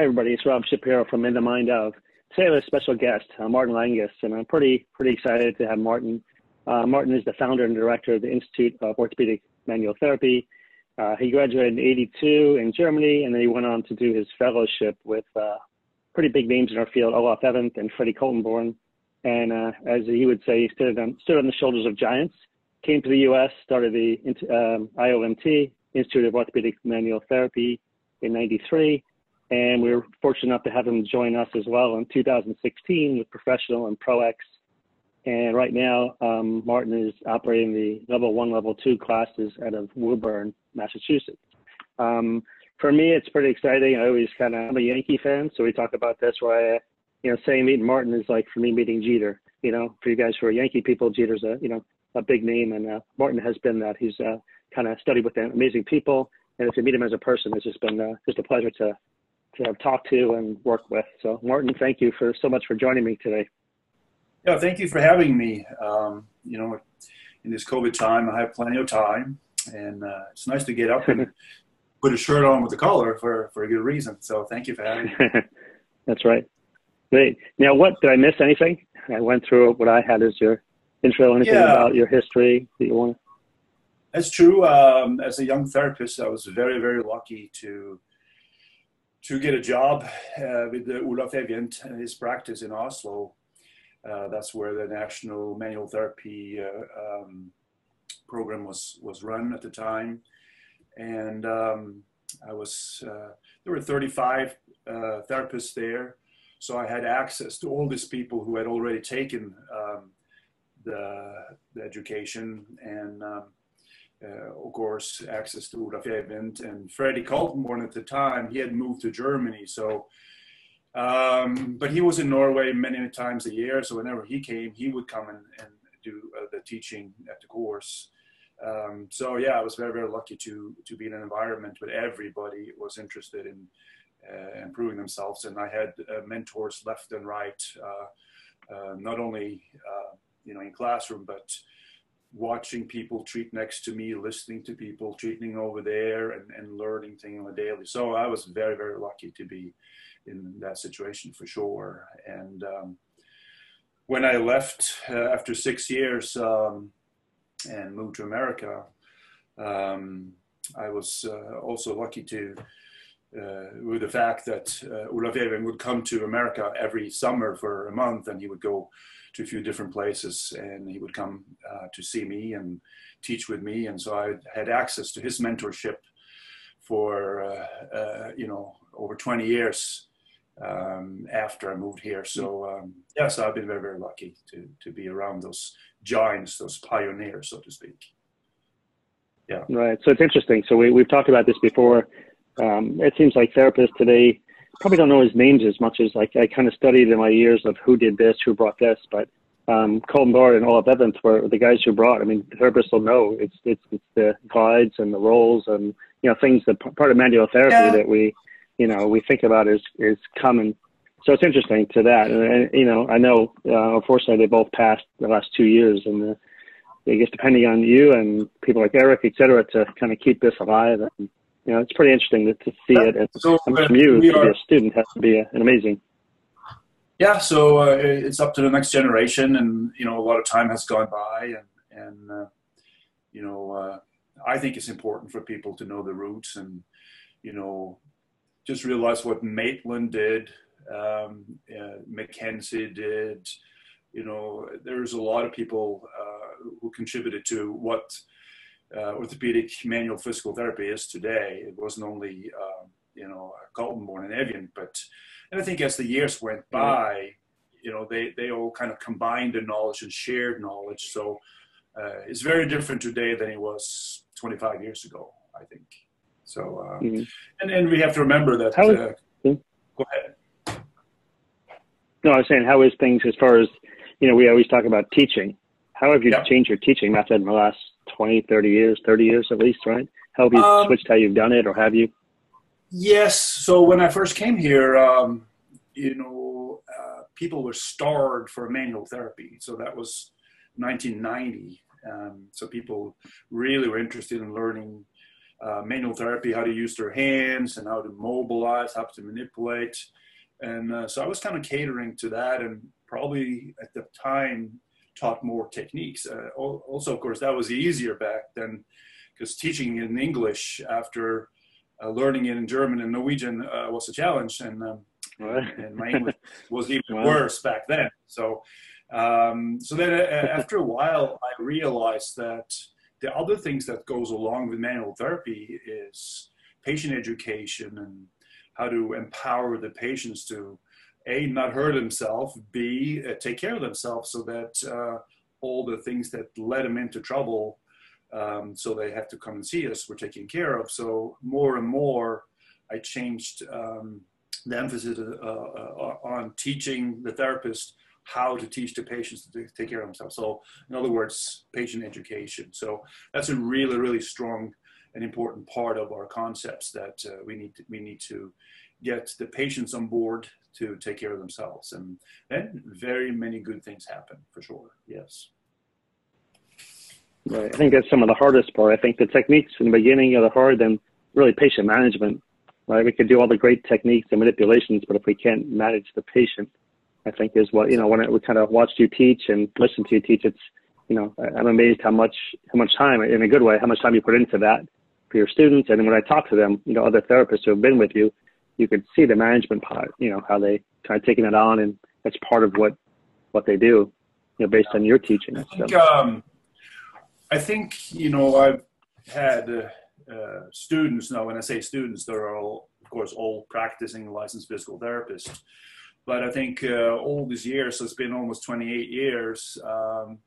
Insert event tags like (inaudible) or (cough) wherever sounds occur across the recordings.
Hi, everybody. It's Rob Shapiro from In the Mind of. Today, I have a special guest, uh, Martin Langaas, and I'm pretty pretty excited to have Martin. Uh, Martin is the founder and director of the Institute of Orthopedic Manual Therapy. Uh, he graduated in '82 in Germany, and then he went on to do his fellowship with uh, pretty big names in our field, Olaf Evjenth and Freddy Kaltenborn. And uh, as he would say, he stood on, stood on the shoulders of giants. Came to the U.S., started the um, IOMT, Institute of Orthopedic Manual Therapy, in '93 and we were fortunate enough to have him join us as well in 2016 with Professional and ProX. And right now, um, Martin is operating the level one, level two classes out of Woburn, Massachusetts. Um, for me, it's pretty exciting. I always kind of, I'm a Yankee fan, so we talk about this where I, you know, saying meeting Martin is like for me meeting Jeter. You know, for you guys who are Yankee people, Jeter's a, you know, a big name, and uh, Martin has been that. He's uh, kind of studied with amazing people, and if you meet him as a person, it's just been uh, just a pleasure to to have talked to and worked with. So, Martin, thank you for so much for joining me today. Yeah, thank you for having me. Um, you know, in this COVID time, I have plenty of time, and uh, it's nice to get up and (laughs) put a shirt on with the collar for, for a good reason. So, thank you for having me. (laughs) That's right. Great. Now, what did I miss? Anything? I went through what I had as your intro. Anything yeah. about your history that you want? That's true. Um, as a young therapist, I was very, very lucky to to get a job uh, with the Olaf Evjenth and his practice in Oslo. Uh, that's where the National Manual Therapy uh, um, program was was run at the time, and um, I was uh, there were 35 uh, therapists there, so I had access to all these people who had already taken um, the, the education. And um, of course, access to Olaf Evjenth and Freddy Kaltenborn at the time. He had moved to Germany, so um, but he was in Norway many times a year. So whenever he came, he would come and, and do uh, the teaching at the course. Um, so yeah, I was very very lucky to to be in an environment where everybody was interested in uh, improving themselves, and I had uh, mentors left and right, uh, uh, not only you know in classroom but watching people treat next to me, listening to people treating over there, and, and learning things on a daily. So I was very, very lucky to be in that situation for sure. And um, when I left uh, after six years um, and moved to America, um, I was uh, also lucky to. Uh, with the fact that uh, Olaf Evjenth would come to America every summer for a month and he would go to a few different places and he would come uh, to see me and teach with me. And so i had access to his mentorship for uh, uh, you know over 20 years um, after i moved here. So um, yes i've been very very lucky to, to be around those giants those pioneers so to speak. Yeah. Right. So it's interesting. So we, we've talked about this before. Um, it seems like therapists today probably don't know his names as much as like I kind of studied in my years of who did this, who brought this, but um, Kaltenborn and Olaf Evjenth were the guys who brought. I mean, therapists will know it's it's it's the guides and the roles and you know things that part of manual therapy yeah. that we you know we think about is is common. So it's interesting to that, and, and you know I know uh, unfortunately they both passed the last two years, and uh, I guess depending on you and people like Eric, et cetera, to kind of keep this alive and you know, it's pretty interesting to, to see it. And so, from you to are, be a student has to be a, an amazing. Yeah, so uh, it's up to the next generation, and you know, a lot of time has gone by, and and uh, you know, uh, I think it's important for people to know the roots, and you know, just realize what Maitland did, um, uh, McKenzie did. You know, there's a lot of people uh, who contributed to what uh, orthopedic manual physical therapy is today. It wasn't only uh, you know Kaltenborn and Evjenth, but and I think as the years went by, you know they they all kind of combined the knowledge and shared knowledge. So uh, it's very different today than it was 25 years ago. I think. So uh, mm-hmm. and and we have to remember that. How is, uh, go ahead. No, I was saying how is things as far as you know we always talk about teaching. How have you yep. changed your teaching method in the last 20, 30 years, 30 years at least, right? How have you um, switched how you've done it or have you? Yes. So when I first came here, um, you know, uh, people were starved for manual therapy. So that was 1990. Um, so people really were interested in learning uh, manual therapy, how to use their hands and how to mobilize, how to manipulate. And uh, so I was kind of catering to that and probably at the time taught more techniques. Uh, also, of course, that was easier back then because teaching in English after uh, learning it in German and Norwegian uh, was a challenge. And, um, and my English (laughs) was even wow. worse back then. So, um, so then uh, (laughs) after a while, I realized that the other things that goes along with manual therapy is patient education and how to empower the patients to a not hurt themselves b uh, take care of themselves so that uh, all the things that led them into trouble um, so they have to come and see us we're taken care of so more and more i changed um, the emphasis uh, uh, on teaching the therapist how to teach the patients to take care of themselves. So, in other words, patient education. So that's a really, really strong and important part of our concepts that uh, we need to, we need to get the patients on board to take care of themselves, and then very many good things happen for sure. Yes. Right. I think that's some of the hardest part. I think the techniques in the beginning are the hard, then really patient management. Right. We could do all the great techniques and manipulations, but if we can't manage the patient, I think is what you know when we kind of watched you teach and listened to you teach. It's you know I'm amazed how much how much time in a good way how much time you put into that for your students. And when I talk to them, you know other therapists who have been with you, you could see the management part. You know how they kind of taking it on, and that's part of what what they do. You know based on your teaching. I think, so. um, I think you know I've had. Uh, students now when i say students they're all of course all practicing licensed physical therapists but I think uh, all these years, so it's been almost 28 years, um,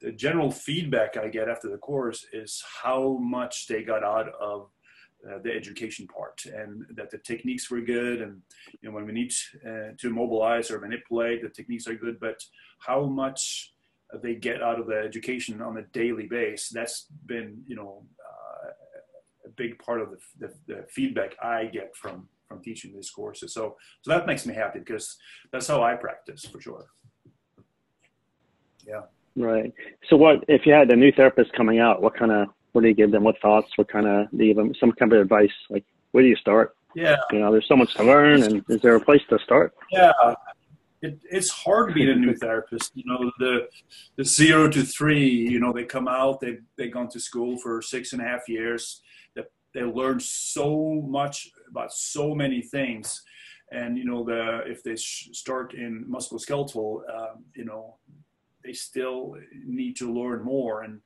the general feedback I get after the course is how much they got out of uh, the education part and that the techniques were good and you know when we need uh, to mobilize or manipulate the techniques are good but how much they get out of the education on a daily base that's been you know uh, a big part of the, the, the, feedback i get from from teaching these courses. So, so that makes me happy because that's how I practice for sure. Yeah. Right. So what, if you had a new therapist coming out, what kind of, what do you give them? What thoughts? What kind of, do you give them some kind of advice? Like, where do you start? Yeah. You know, there's so much to learn and is there a place to start? Yeah. It, it's hard being a new therapist. You know, the the zero to three. You know, they come out. They they've gone to school for six and a half years they learn so much about so many things and you know the if they start in musculoskeletal um, you know they still need to learn more and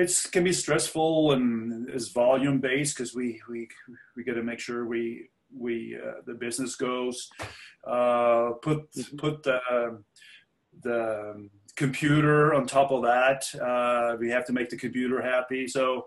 it can be stressful and is volume based because we we we got to make sure we we uh, the business goes uh, put mm-hmm. put the the computer on top of that uh, we have to make the computer happy so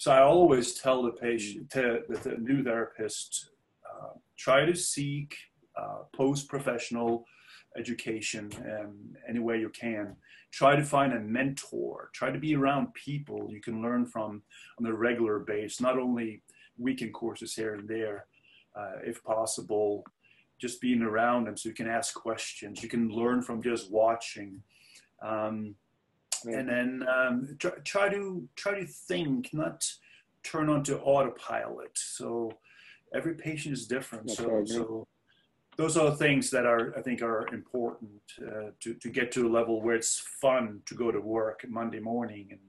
so I always tell the patient, to, the new therapist, uh, try to seek uh, post-professional education um, any way you can. Try to find a mentor. Try to be around people you can learn from on a regular basis, not only weekend courses here and there, uh, if possible, just being around them so you can ask questions. You can learn from just watching. Um, and then um, try, try, to try to think, not turn onto autopilot. So every patient is different. That's so so those are things that are I think are important uh, to to get to a level where it's fun to go to work Monday morning and.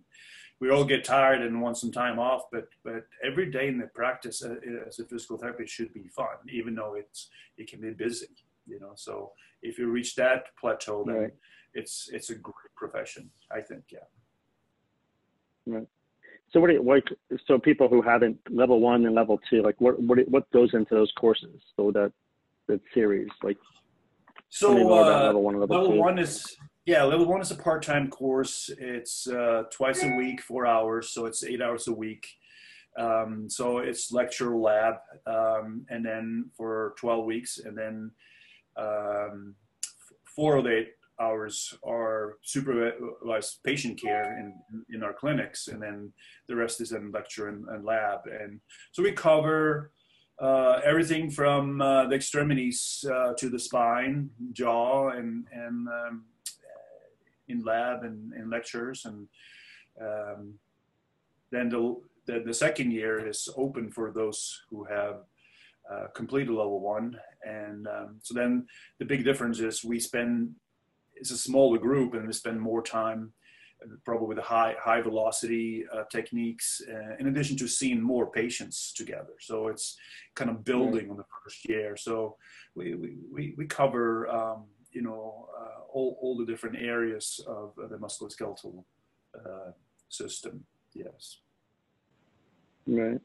We all get tired and want some time off, but but every day in the practice uh, as a physical therapist should be fun, even though it's it can be busy, you know. So if you reach that plateau, then right it's it's a great profession. I think, yeah. Right. So what, you, what so people who haven't level one and level two, like what what what goes into those courses? So that that series, like so uh, level one, level, one is yeah, level one is a part time course. It's uh, twice a week, four hours, so it's eight hours a week. Um, so it's lecture lab, um, and then for twelve weeks, and then um, four of the hours are supervised patient care in, in our clinics, and then the rest is in lecture and, and lab. And so we cover everything from uh, the extremities uh, to the spine, jaw, and, and um, in lab and lectures. And um, then the, the, the second year is open for those who have uh, completed level one. And um, so then the big difference is we spend, it's a smaller group and we spend more time probably with the high high velocity uh, techniques uh, in addition to seeing more patients together so it's kind of building on the first year so we we, we, we cover um, you know uh, all, all the different areas of the musculoskeletal uh, system yes right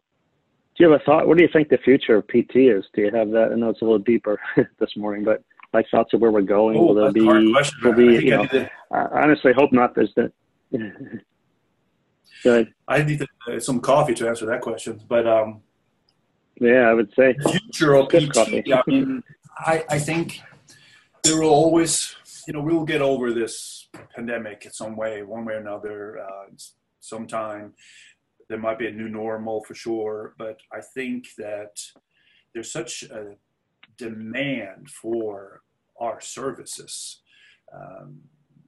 do you have a thought what do you think the future of pt is do you have that i know it's a little deeper (laughs) this morning but like thoughts of where we're going. Oh, will there be? Will be? You know, I honestly hope not. There's the (laughs) Good. I need to, uh, some coffee to answer that question, but um, yeah, I would say future of PT. Coffee. I mean, I, I think there will always, you know, we'll get over this pandemic in some way, one way or another, uh, sometime. There might be a new normal for sure, but I think that there's such a demand for our services. Um,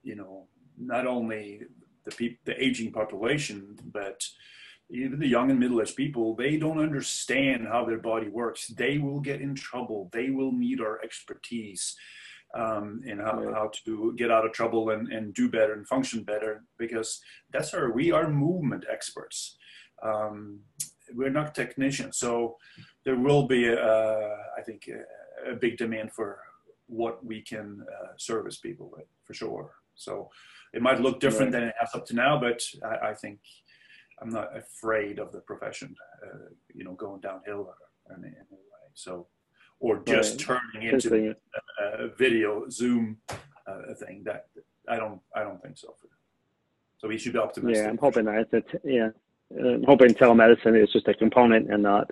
you know, not only the people, the aging population, but even the young and middle-aged people, they don't understand how their body works. They will get in trouble. They will need our expertise um, in how, right. how to get out of trouble and, and do better and function better because that's our, we are movement experts. Um, we're not technicians. So there will be, a, I think, a, a, big demand for what we can uh, service people with for sure. So it might look different right. than it has up to now, but I, I, think I'm not afraid of the profession, uh, you know, going downhill in, any way. So, or just right. turning into a, a, video Zoom uh, thing. That I don't, I don't think so. So we should be optimistic. Yeah, I'm hoping that. Yeah, I'm hoping telemedicine is just a component and not.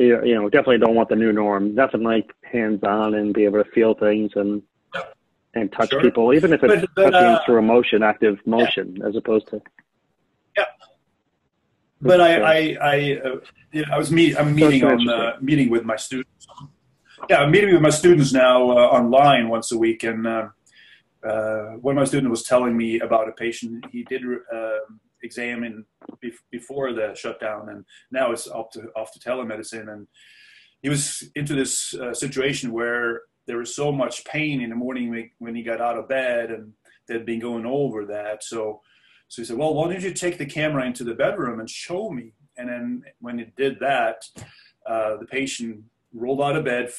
You know, definitely don't want the new norm. Nothing like hands-on and be able to feel things and and touch sure. people, even if it's but, but, touching uh, through emotion, active motion, yeah. as opposed to. Yeah. But I, I, I, uh, you know, I was meet, I'm meeting on uh, meeting with my students. Yeah, I'm meeting with my students now uh, online once a week, and uh, uh, one of my students was telling me about a patient he did um, examine before the shutdown, and now it's up to off to telemedicine, and he was into this situation where there was so much pain in the morning when he got out of bed and they'd been going over that. So, so he said, well, why don't you take the camera into the bedroom and show me? And then when he did that, uh, the patient rolled out of bed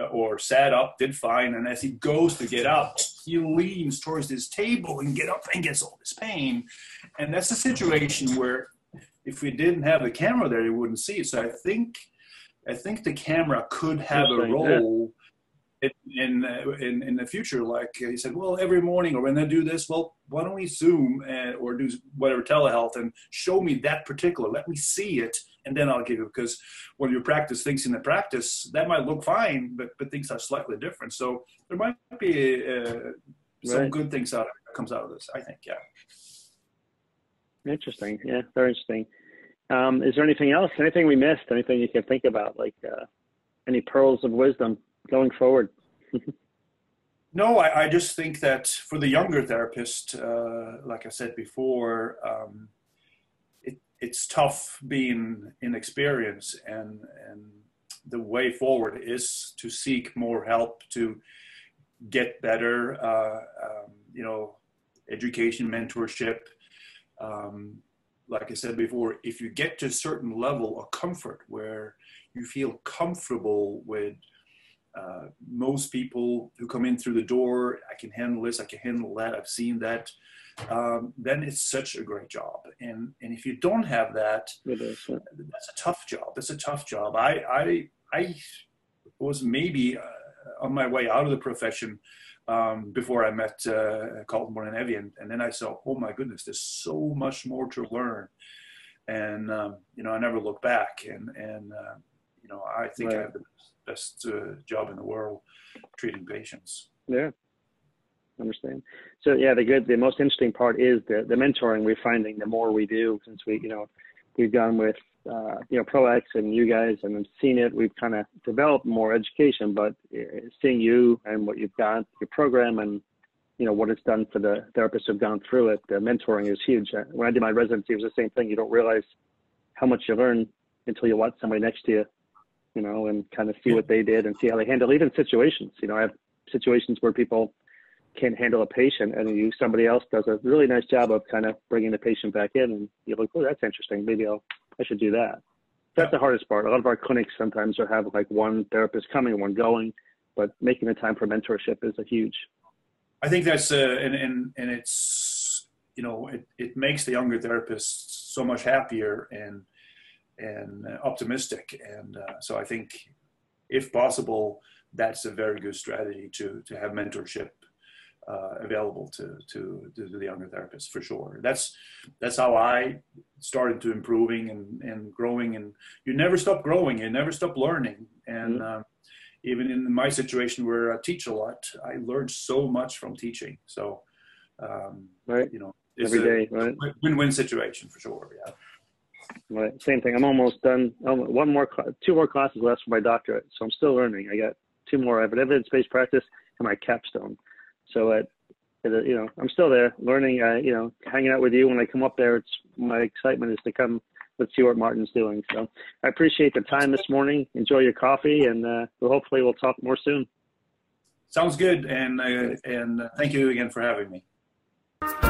uh, or sat up, did fine. And as he goes to get up, he leans towards this table and get up and gets all this pain. And that's a situation where if we didn't have the camera there, you wouldn't see it. So I think, I think the camera could have a role in, in in the future, like he said, well, every morning or when they do this, well, why don't we Zoom and, or do whatever telehealth and show me that particular? Let me see it, and then I'll give you because when you practice things in the practice, that might look fine, but but things are slightly different. So there might be uh, some right. good things out comes out of this. I think, yeah. Interesting. Yeah, very interesting. Um, is there anything else? Anything we missed? Anything you can think about? Like uh, any pearls of wisdom? Going forward? no, I, I, just think that for the younger therapist, uh, like I said before, um, it, it's tough being inexperienced, and and the way forward is to seek more help to get better. Uh, um, you know, education, mentorship. Um, like I said before, if you get to a certain level of comfort where you feel comfortable with uh, most people who come in through the door, I can handle this, I can handle that, I've seen that. Um, then it's such a great job. And and if you don't have that, that's a tough job. That's a tough job. I I I was maybe uh, on my way out of the profession um, before I met uh, Kaltenborn and Evjenth, and then I saw, oh my goodness, there's so much more to learn. And um, you know, I never look back. And and uh, you know, I think right. I have the best uh, job in the world treating patients. Yeah, understand. So yeah, the good, the most interesting part is the the mentoring. We're finding the more we do, since we, you know, we've gone with uh, you know ProX and you guys, and I've seen it. We've kind of developed more education, but uh, seeing you and what you've got, your program, and you know what it's done for the therapists who've gone through it. The mentoring is huge. When I did my residency, it was the same thing. You don't realize how much you learn until you watch somebody next to you, you know, and kind of see what they did and see how they handle even situations. You know, I have situations where people can't handle a patient and you somebody else does a really nice job of kind of bringing the patient back in and you're like, oh, that's interesting. Maybe I'll I should do that. That's the hardest part. A lot of our clinics sometimes are have like one therapist coming, one going, but making the time for mentorship is a huge. I think that's uh, and and and it's you know it, it makes the younger therapists so much happier and and uh, optimistic and uh, so I think if possible that's a very good strategy to to have mentorship uh, available to, to, to the younger therapists for sure. That's that's how I started to improving and, and growing. And you never stop growing. You never stop learning. And mm-hmm. uh, even in my situation where I teach a lot, I learned so much from teaching. So um, right, you know, it's every day, right? Win-win situation for sure. Yeah. Right. Same thing. I'm almost done. One more, two more classes left for my doctorate, so I'm still learning. I got two more I have an evidence-based practice and my capstone. So at, at you know, I'm still there learning. Uh, you know, hanging out with you when I come up there. It's my excitement is to come. Let's see what Martin's doing. So I appreciate the time this morning. Enjoy your coffee, and uh, we'll hopefully we'll talk more soon. Sounds good, and uh, and uh, thank you again for having me.